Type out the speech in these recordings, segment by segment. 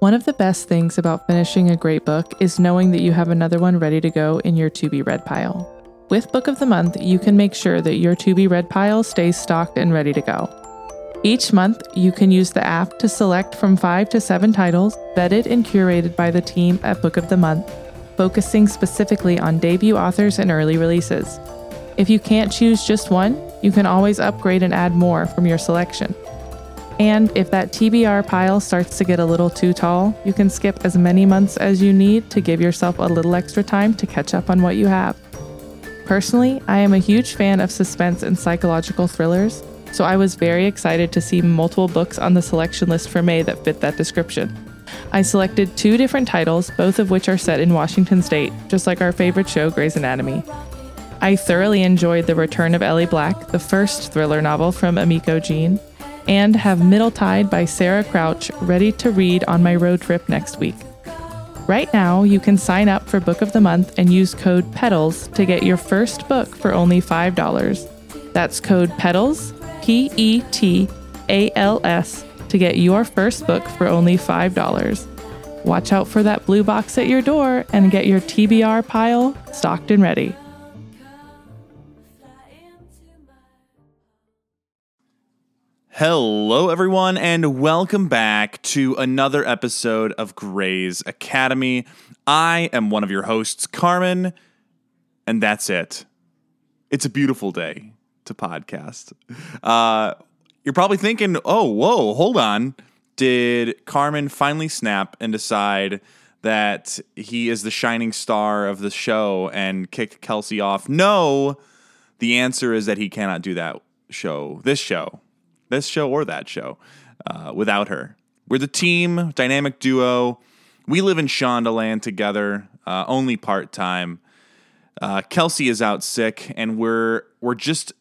One of the best things about finishing a great book is knowing that you have another one ready to go in your to be read pile. With Book of the Month, you can make sure that your to be read pile stays stocked and ready to go. Each month, you can use the app to select from five to seven titles vetted and curated by the team at Book of the Month, focusing specifically on debut authors and early releases. If you can't choose just one, you can always upgrade and add more from your selection. And if that TBR pile starts to get a little too tall, you can skip as many months as you need to give yourself a little extra time to catch up on what you have. Personally, I am a huge fan of suspense and psychological thrillers, so I was very excited to see multiple books on the selection list for May that fit that description. I selected two different titles, both of which are set in Washington state, just like our favorite show, Grey's Anatomy. I thoroughly enjoyed The Return of Ellie Black, the first thriller novel from Emiko Jean, and have Middletide by Sarah Crouch ready to read on my road trip next week. Right now, you can sign up for Book of the Month and use code PETALS to get your first book for only $5. That's code PETALS, P E T A L S, to get your first book for only $5. Watch out for that blue box at your door and get your TBR pile stocked and ready. Hello, everyone, and welcome back to another episode of Grey's Academy. I am one of your hosts, Carmen, and that's it. It's a beautiful day to podcast. Uh, you're probably thinking, oh, whoa, hold on. Did Carmen finally snap and decide that he is the shining star of the show and kicked Kelsey off? No. The answer is that he cannot do that show, this show, this show or that show, uh, without her. We're the team, dynamic duo. We live in Shondaland together, uh, only part time. Uh, Kelsey is out sick, and we're we're just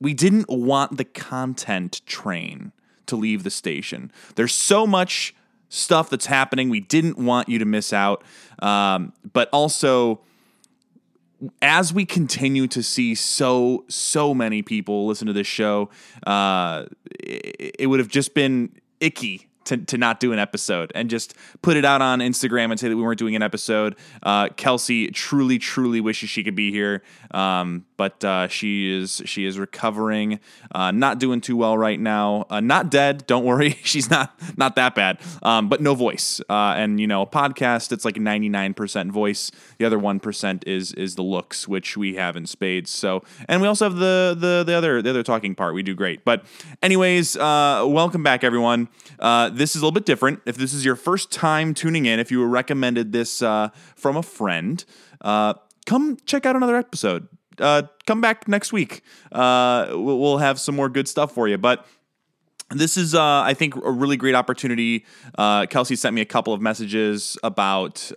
we didn't want the content train to leave the station. There's so much stuff that's happening. We didn't want you to miss out, um, but also as we continue to see so so many people listen to this show, uh, it, it would have just been icky to, to not do an episode and just put it out on Instagram and say that we weren't doing an episode. Uh, Kelsey truly, truly wishes she could be here, um, but uh, she is she is recovering, uh, not doing too well right now. Uh, not dead, don't worry, she's not not that bad, um, but no voice. Uh, and you know, a podcast it's like ninety nine percent voice. The other one percent is is the looks, which we have in spades. So, and we also have the the the other the other talking part. We do great. But anyways, uh, welcome back, everyone. This is a little bit different. If this is your first time tuning in, if you were recommended this uh, from a friend, uh, come check out another episode. Uh, come back next week. Uh, we'll, have some more good stuff for you. But this is, uh, I think, a really great opportunity. Uh, Kelsey sent me a couple of messages about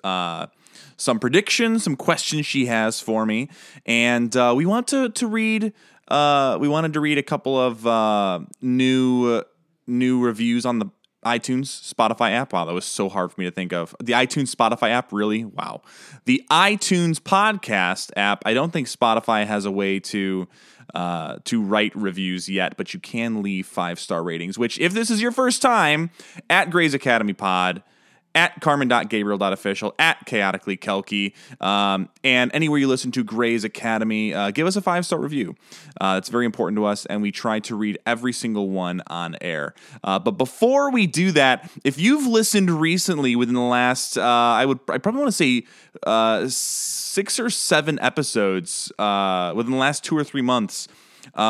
some predictions, some questions she has for me, and we want to to read. We wanted to read a couple of new new reviews on the iTunes, Spotify app. Wow, that was so hard for me to think of. The iTunes, Spotify app, really? Wow. The iTunes podcast app. I don't think Spotify has a way to uh, to write reviews yet, but you can leave five star ratings. Which, if this is your first time at Grey's Academy Pod at carmen.gabriel.official, at chaotically kelky, um, and anywhere you listen to Grey's Academy, uh, give us a five star review. Uh, it's very important to us, and we try to read every single one on air. Uh, but before we do that, if you've listened recently within the last, uh, I would, I probably want to say uh, six or seven episodes uh, within the last two or three months,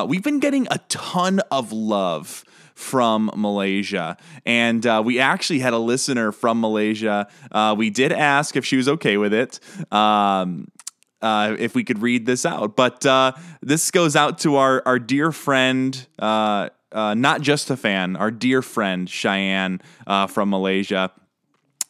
we've been getting a ton of love from Malaysia. And uh, we actually had a listener from Malaysia. Uh, we did ask if she was okay with it. Um, uh, if we could read this out, but uh, this goes out to our our dear friend, uh, uh, not just a fan, our dear friend Cheyenne from Malaysia.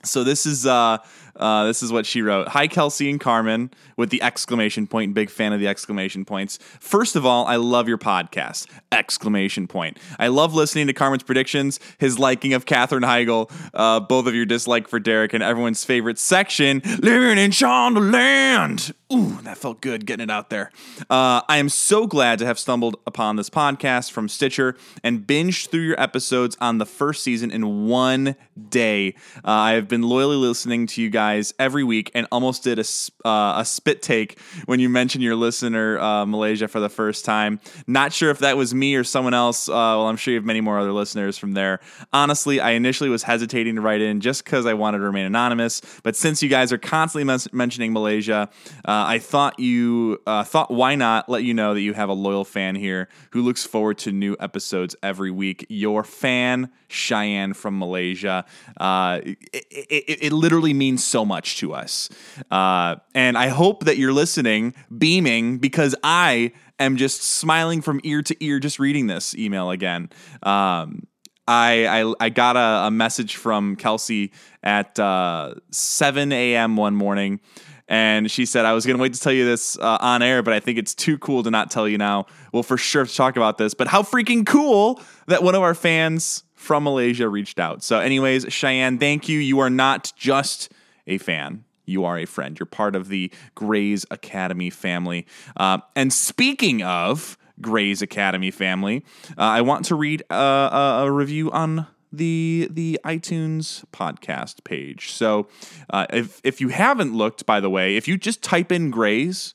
So this is Uh, this is what she wrote. Hi, Kelsey and Carmen, with the exclamation point. Big fan of the exclamation points. First of all, I love your podcast! Exclamation point. I love listening to Carmen's predictions, his liking of Katherine Heigl, uh, both of your dislike for Derek, and everyone's favorite section, living in Shondaland. Ooh, that felt good getting it out there. Uh, I am so glad to have stumbled upon this podcast from Stitcher and binged through your episodes on the first season in one day. Uh, I have been loyally listening to you guys every week and almost did a, uh, a spit take when you mentioned your listener, uh, Malaysia, for the first time. Not sure if that was me or someone else. Uh, well, I'm sure you have many more other listeners from there. Honestly, I initially was hesitating to write in just because I wanted to remain anonymous, but since you guys are constantly mes- mentioning Malaysia, uh, I thought you uh, thought why not let you know that you have a loyal fan here who looks forward to new episodes every week. Your fan Cheyenne from Malaysia. Uh, it, it, it, literally means so much to us, uh, and I hope that you're listening, beaming because I am just smiling from ear to ear just reading this email again. Um, I, I, I got a, a, message from Kelsey at uh, 7 a.m. one morning and she said, I was going to wait to tell you this uh, on air, but I think it's too cool to not tell you now. We'll for sure talk about this. But how freaking cool that one of our fans from Malaysia reached out. So, anyways, Cheyenne, thank you. You are not just a fan. You are a friend. You're part of the Grey's Academy family. Uh, and speaking of Grey's Academy family, uh, I want to read uh, a, a review on the the iTunes podcast page. So uh, if if you haven't looked, by the way, if you just type in Grays,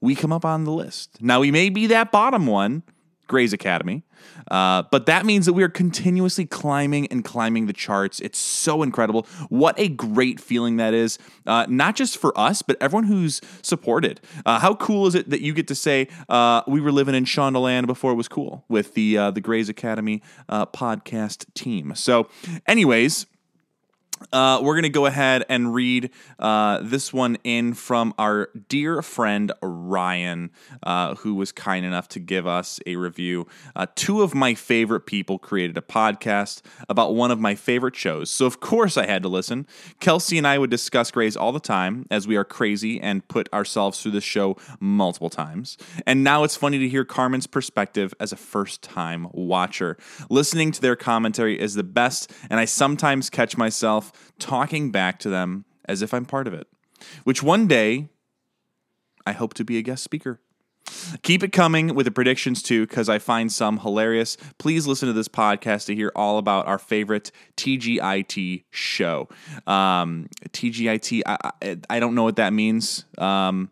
we come up on the list. Now we may be that bottom one, Grey's Academy. Uh, but that means that we are continuously climbing and climbing the charts. It's so incredible. What a great feeling that is, uh, not just for us, but everyone who's supported. Uh, how cool is it that you get to say uh, we were living in Shondaland before it was cool with the uh, the Grey's Academy uh, podcast team? So, anyways. Uh, we're going to go ahead and read uh, this one in from our dear friend Ryan, uh, who was kind enough to give us a review. Uh, two of my favorite people created a podcast about one of my favorite shows, so of course I had to listen. Kelsey and I would discuss Grey's all the time, as we are crazy and put ourselves through the show multiple times. And now it's funny to hear Carmen's perspective as a first time watcher. Listening to their commentary is the best, and I sometimes catch myself talking back to them as if I'm part of it, which one day I hope to be a guest speaker. Keep it coming with the predictions too, because I find some hilarious. Please listen to this podcast to hear all about our favorite TGIT show. Um, TGIT, I, I, I, don't know what that means. Um,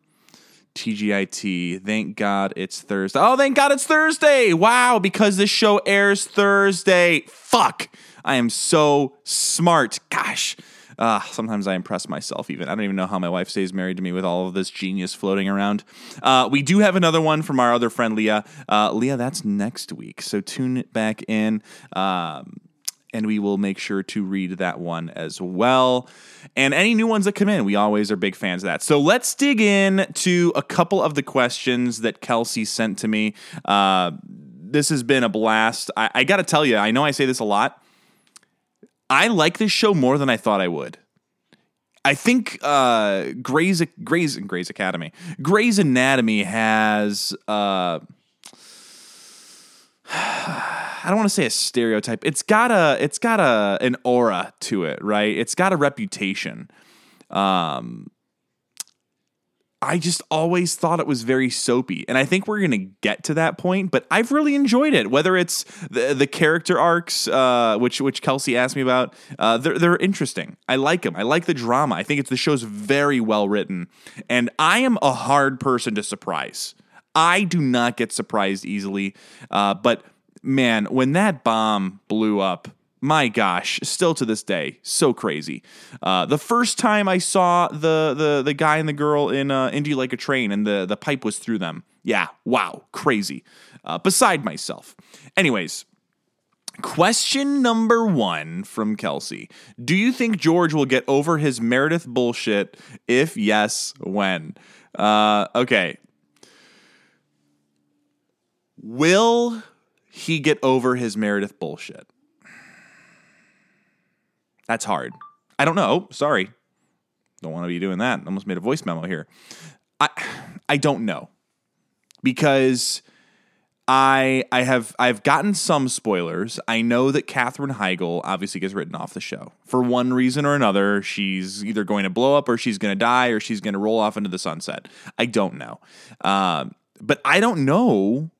TGIT. Thank God it's Thursday. Oh, thank God it's Thursday. Wow, because this show airs Thursday. Fuck. I am so smart. Gosh. Uh, sometimes I impress myself even. I don't even know how my wife stays married to me with all of this genius floating around. Uh, we do have another one from our other friend Leah. Uh, Leah, that's next week. So tune back in. Um, and we will make sure to read that one as well. And any new ones that come in, we always are big fans of that. So let's dig in to a couple of the questions that Kelsey sent to me. Uh, this has been a blast. I, I got to tell you, I know I say this a lot. I like this show more than I thought I would. I think uh, Grey's Grey's Grey's Academy, Grey's Anatomy has. Uh, I don't want to say a stereotype. It's got a it's got a an aura to it, right? It's got a reputation. Um, I just always thought it was very soapy. And I think we're going to get to that point, but I've really enjoyed it. Whether it's the, the character arcs, uh, which which Kelsey asked me about, uh, they're, they're interesting. I like them. I like the drama. I think it's the show's very well written. And I am a hard person to surprise. I do not get surprised easily. Uh, but man, when that bomb blew up, my gosh, still to this day, so crazy. Uh, the first time I saw the the the guy and the girl in uh, Indy like a train, and the the pipe was through them. Yeah, wow, crazy. Uh, beside myself. Anyways. Question number one from Kelsey. Do you think George will get over his Meredith bullshit? If yes, when? Uh, okay. Will he get over his Meredith bullshit? That's hard. I don't know. Sorry. don't want to be doing that. Almost made a voice memo here. I I don't know because I I have I've gotten some spoilers. I know that Katherine Heigl obviously gets written off the show for one reason or another. She's either going to blow up or she's going to die or she's going to roll off into the sunset. I don't know, um, but I don't know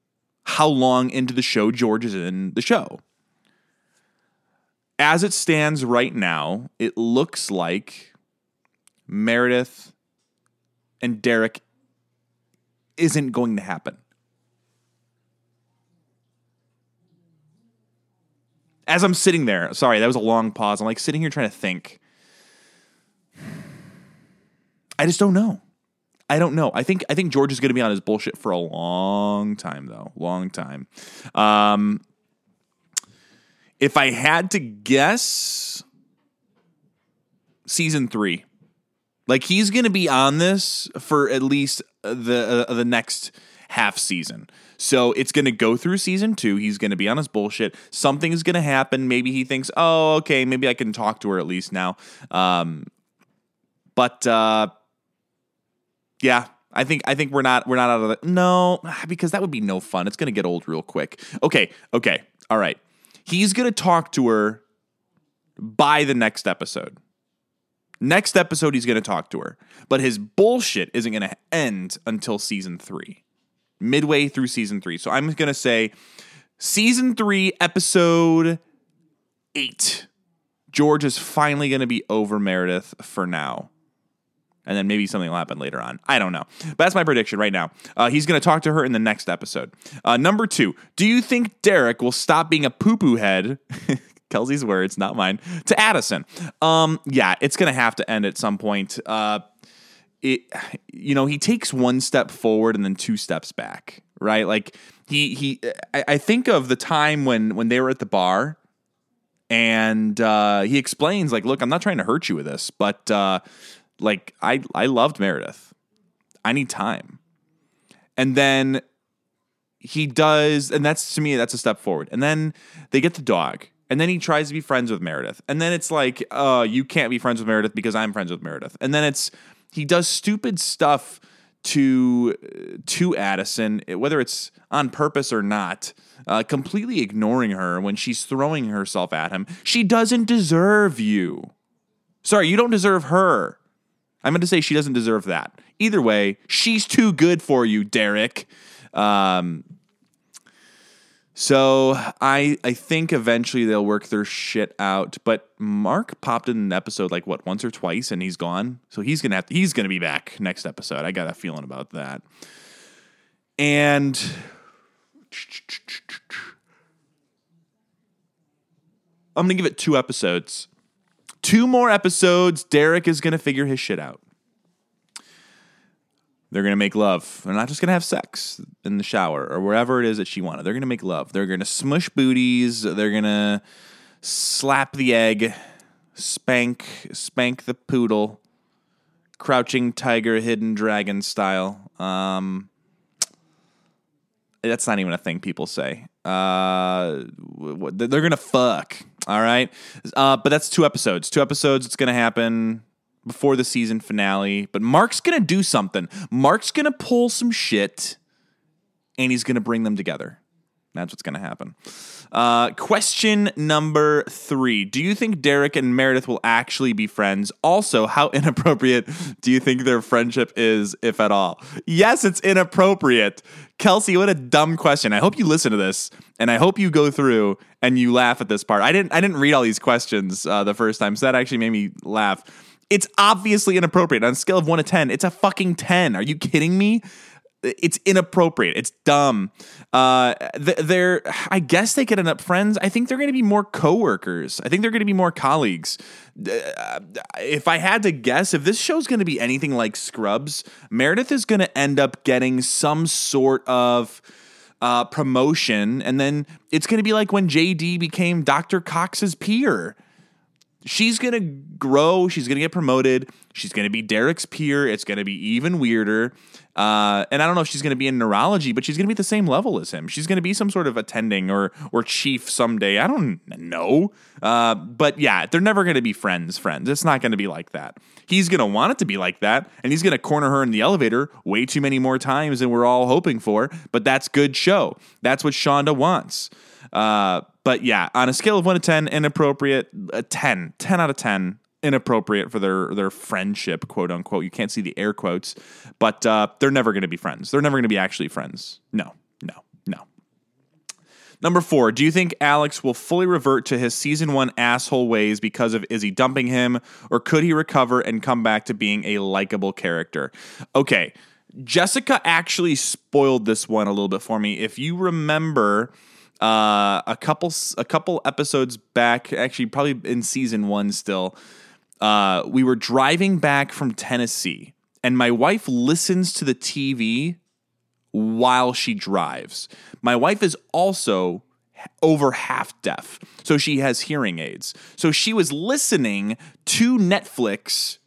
how long into the show George is in the show. As it stands right now, it looks like Meredith and Derek isn't going to happen. As I'm sitting there, sorry, that was a long pause. I'm like sitting here trying to think. I just don't know. I don't know. I think I think George is going to be on his bullshit for a long time, though. Long time. Um, if I had to guess, season three. Like he's going to be on this for at least the uh, the next half season. So it's going to go through season two. He's going to be on his bullshit. Something's going to happen. Maybe he thinks, oh, okay, maybe I can talk to her at least now. Um, but uh, yeah, I think I think we're not we're not out of the no because that would be no fun. It's going to get old real quick. Okay, okay, all right. He's going to talk to her by the next episode. Next episode, he's going to talk to her, but his bullshit isn't going to end until season three, midway through season three. So I'm going to say season three, episode eight. George is finally going to be over Meredith for now. And then maybe something will happen later on. I don't know. But that's my prediction right now. Uh, he's going to talk to her in the next episode. Uh, number two, do you think Derek will stop being a poo poo head Kelsey's words, not mine, to Addison. Um, yeah, it's gonna have to end at some point. Uh, it, you know, he takes one step forward and then two steps back, right? Like he he, I, I think of the time when when they were at the bar, and uh, he explains like, look, I'm not trying to hurt you with this, but uh, like I I loved Meredith. I need time, and then he does, and that's to me that's a step forward. And then they get the dog, and then he tries to be friends with Meredith. And then it's like, uh, you can't be friends with Meredith because I'm friends with Meredith. And then it's he does stupid stuff to to Addison, whether it's on purpose or not, uh, completely ignoring her when she's throwing herself at him. She doesn't deserve you. Sorry, you don't deserve her. I'm going to say she doesn't deserve that. Either way, she's too good for you, Derek. Um, so I I think eventually they'll work their shit out. But Mark popped in an episode like what once or twice, and he's gone. So he's gonna have to, he's gonna be back next episode. I got a feeling about that. And I'm gonna give it two episodes. Two more episodes. Derek is gonna figure his shit out. They're going to make love. They're not just going to have sex in the shower or wherever it is that she wanted. They're going to make love. They're going to smush booties. They're going to slap the egg, spank, spank the poodle, crouching tiger, hidden dragon style. Um, that's not even a thing people say. Uh, they're gonna fuck. All right, uh, but that's two episodes. Two episodes. It's gonna happen before the season finale. But Mark's going to do something. Mark's going to pull some shit and he's going to bring them together. That's what's going to happen. Uh, question number three Do you think Derek and Meredith will actually be friends? Also, how inappropriate do you think their friendship is, if at all? Yes, it's inappropriate. Kelsey, what a dumb question. I hope you listen to this and I hope you go through and you laugh at this part. I didn't I didn't read all these questions uh, the first time, so that actually made me laugh. It's obviously inappropriate. On a scale of one to 10, it's a fucking 10. Are you kidding me? It's inappropriate. It's dumb. Uh, they're, I guess they could end up friends. I think they're going to be more coworkers. I think they're going to be more colleagues. Uh, if I had to guess, if this show's going to be anything like Scrubs, Meredith is going to end up getting some sort of uh, promotion, and then it's going to be like when JD became Dr. Cox's peer she's gonna grow. She's gonna get promoted. She's gonna be Derek's peer. It's gonna be even weirder. Uh, and I don't know if she's gonna be in neurology, but she's gonna be at the same level as him. She's gonna be some sort of attending or or chief someday. I don't know. Uh, but yeah, they're never gonna be friends. Friends. It's not gonna be like that. He's gonna want it to be like that, and he's gonna corner her in the elevator way too many more times than we're all hoping for. But that's good show. That's what Shonda wants. Uh, but yeah, on a scale of one to 10, inappropriate, a 10, 10 out of 10, inappropriate for their, their friendship, quote unquote. You can't see the air quotes, but uh, they're never going to be friends. They're never going to be actually friends. No, no, no. Number four, do you think Alex will fully revert to his season one asshole ways because of Izzie dumping him, or could he recover and come back to being a likable character? Okay, Jessica actually spoiled this one a little bit for me. If you remember, uh, a couple a couple episodes back, actually probably in season one still, uh, we were driving back from Tennessee, and my wife listens to the TV while she drives. My wife is also over half deaf, so she has hearing aids. So she was listening to Netflix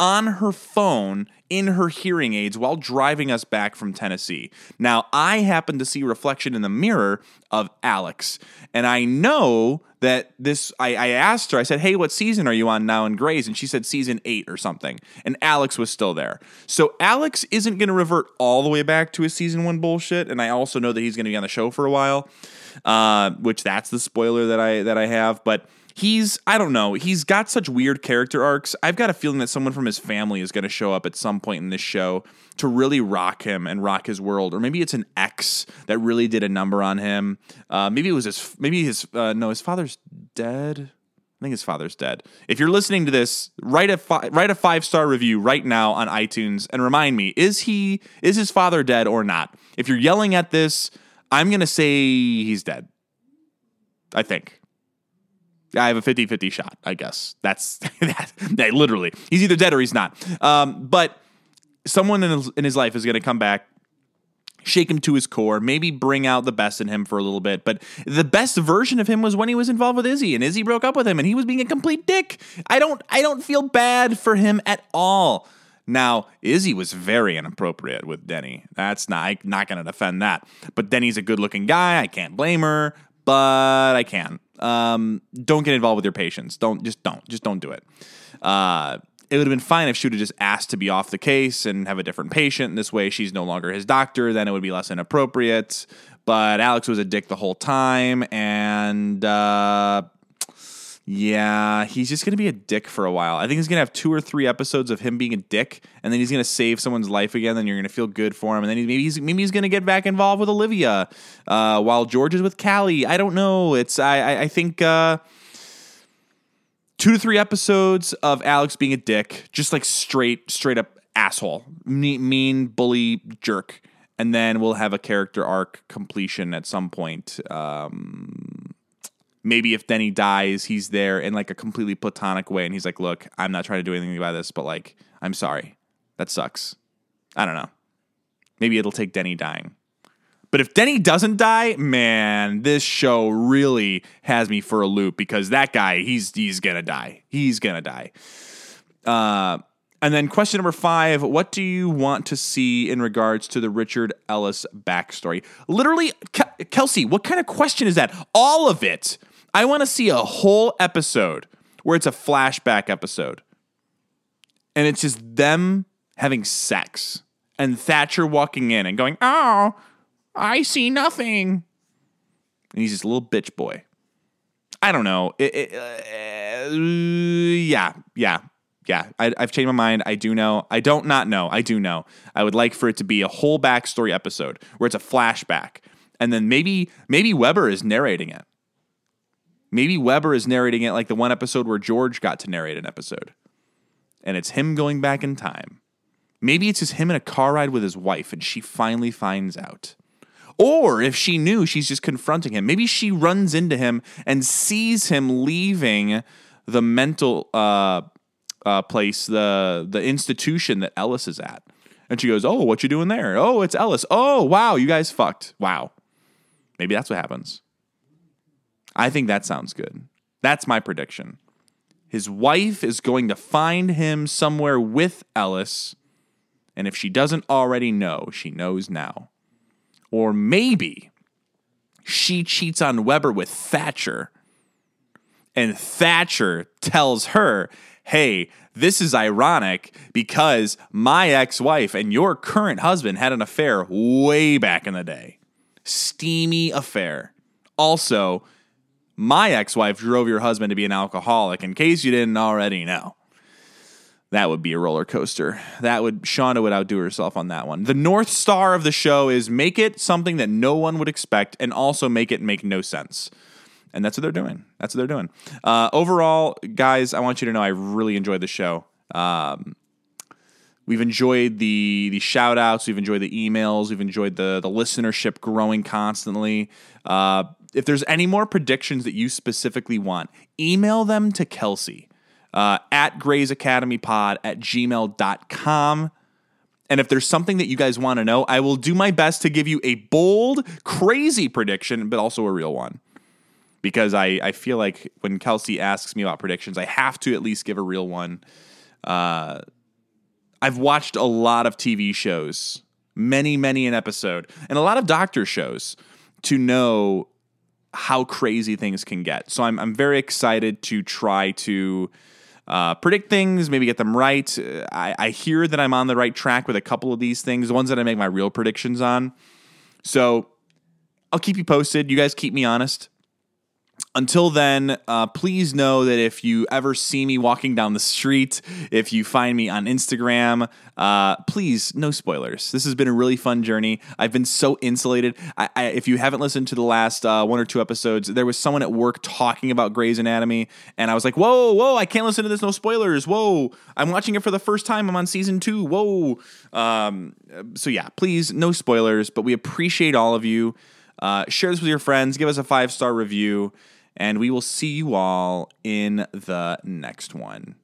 on her phone in her hearing aids while driving us back from Tennessee. Now, I happen to see reflection in the mirror of Alex, and I know that this. I, I, asked her. I said, "Hey, what season are you on now in Grey's?" And she said season eight or something. And Alex was still there. So Alex isn't going to revert all the way back to his season one bullshit. And I also know that he's going to be on the show for a while, uh, which that's the spoiler that I that I have, but he's I don't know, he's got such weird character arcs. I've got a feeling that someone from his family is going to show up at some point in this show to really rock him and rock his world, or maybe it's an ex that really did a number on him. Uh, maybe it was his, maybe his, uh, no, his father's dead. I think his father's dead. If you're listening to this, write a fi- write a five star review right now on iTunes and remind me is he is his father dead or not? If you're yelling at this, I'm gonna say he's dead. I think. I have a 50 50 shot, I guess. That's that. literally, he's either dead or he's not. Um, but someone in his, in his life is going to come back, shake him to his core, maybe bring out the best in him for a little bit. But the best version of him was when he was involved with Izzie, and Izzie broke up with him, and he was being a complete dick. I don't, I don't feel bad for him at all. Now, Izzie was very inappropriate with Denny. That's not I'm not going to defend that. But Denny's a good-looking guy. I can't blame her, but I can. Um, don't get involved with your patients. Don't just don't just don't do it. Uh, it would have been fine if she would have just asked to be off the case and have a different patient. And this way, she's no longer his doctor. Then it would be less inappropriate. But Alex was a dick the whole time, and uh, yeah, he's just gonna be a dick for a while. I think he's gonna have two or three episodes of him being a dick, and then he's gonna save someone's life again. Then you're gonna feel good for him, and then maybe he's maybe he's gonna get back involved with Olivia, uh, while George is with Callie. I don't know. It's I I, I think. Uh, two to three episodes of Alex being a dick, just like straight, straight up asshole, mean, mean bully, jerk, and then we'll have a character arc completion at some point. Um, maybe if Denny dies, he's there in like a completely platonic way, and he's like, "Look, I'm not trying to do anything about this, but like, I'm sorry. That sucks. I don't know. Maybe it'll take Denny dying." But if Denny doesn't die, man, this show really has me for a loop because that guy, he's he's gonna die. He's gonna die. Uh, and then question number five: What do you want to see in regards to the Richard Ellis backstory? Literally, Kelsey, what kind of question is that? All of it. I want to see a whole episode where it's a flashback episode. And it's just them having sex and Thatcher walking in and going, Oh, I see nothing. And he's just a little bitch boy. I don't know. It, it, uh, yeah, yeah, yeah. I, I've changed my mind. I do know. I don't not know. I do know. I would like for it to be a whole backstory episode where it's a flashback. And then maybe maybe Weber is narrating it. Maybe Weber is narrating it like the one episode where George got to narrate an episode. And it's him going back in time. Maybe it's just him in a car ride with his wife and she finally finds out. Or if she knew, she's just confronting him. Maybe she runs into him and sees him leaving the mental uh, uh, place, the the institution that Ellis is at. And she goes, "Oh, what you doing there? Oh, it's Ellis. Oh, wow, you guys fucked. Wow. Maybe that's what happens. I think that sounds good. That's my prediction. His wife is going to find him somewhere with Ellis. And if she doesn't already know, she knows now. Or maybe she cheats on Weber with Thatcher. And Thatcher tells her, hey, this is ironic because my ex wife and your current husband had an affair way back in the day. Steamy affair. Also, my ex wife drove your husband to be an alcoholic, in case you didn't already know. That would be a roller coaster. That would, Shonda would outdo herself on that one. The North Star of the show is make it something that no one would expect and also make it make no sense and that's what they're doing. That's what they're doing. Uh, overall, guys, I want you to know I really enjoyed the show. Um, we've enjoyed the the shout outs, we've enjoyed the emails, we've enjoyed the the listenership growing constantly. Uh, if there's any more predictions that you specifically want, email them to Kelsey uh, at Grey's Academy Pod at gmail.com. And if there's something that you guys want to know, I will do my best to give you a bold, crazy prediction, but also a real one because I, I feel like when Kelsey asks me about predictions, I have to at least give a real one. Uh, I've watched a lot of TV shows, many, many an episode, and a lot of doctor shows to know how crazy things can get. So I'm, I'm very excited to try to uh, predict things, maybe get them right. I, I hear that I'm on the right track with a couple of these things, the ones that I make my real predictions on. So I'll keep you posted. You guys keep me honest until then, uh, please know that if you ever see me walking down the street, if you find me on Instagram, uh, please, no spoilers. This has been a really fun journey. I've been so insulated. I, I, if you haven't listened to the last uh, one or two episodes, there was someone at work talking about Grey's Anatomy, and I was like, whoa, whoa, I can't listen to this, no spoilers. Whoa, I'm watching it for the first time. I'm on season two. Whoa. Um, so, yeah, please, no spoilers, but we appreciate all of you. Uh, share this with your friends, give us a five star review, and we will see you all in the next one.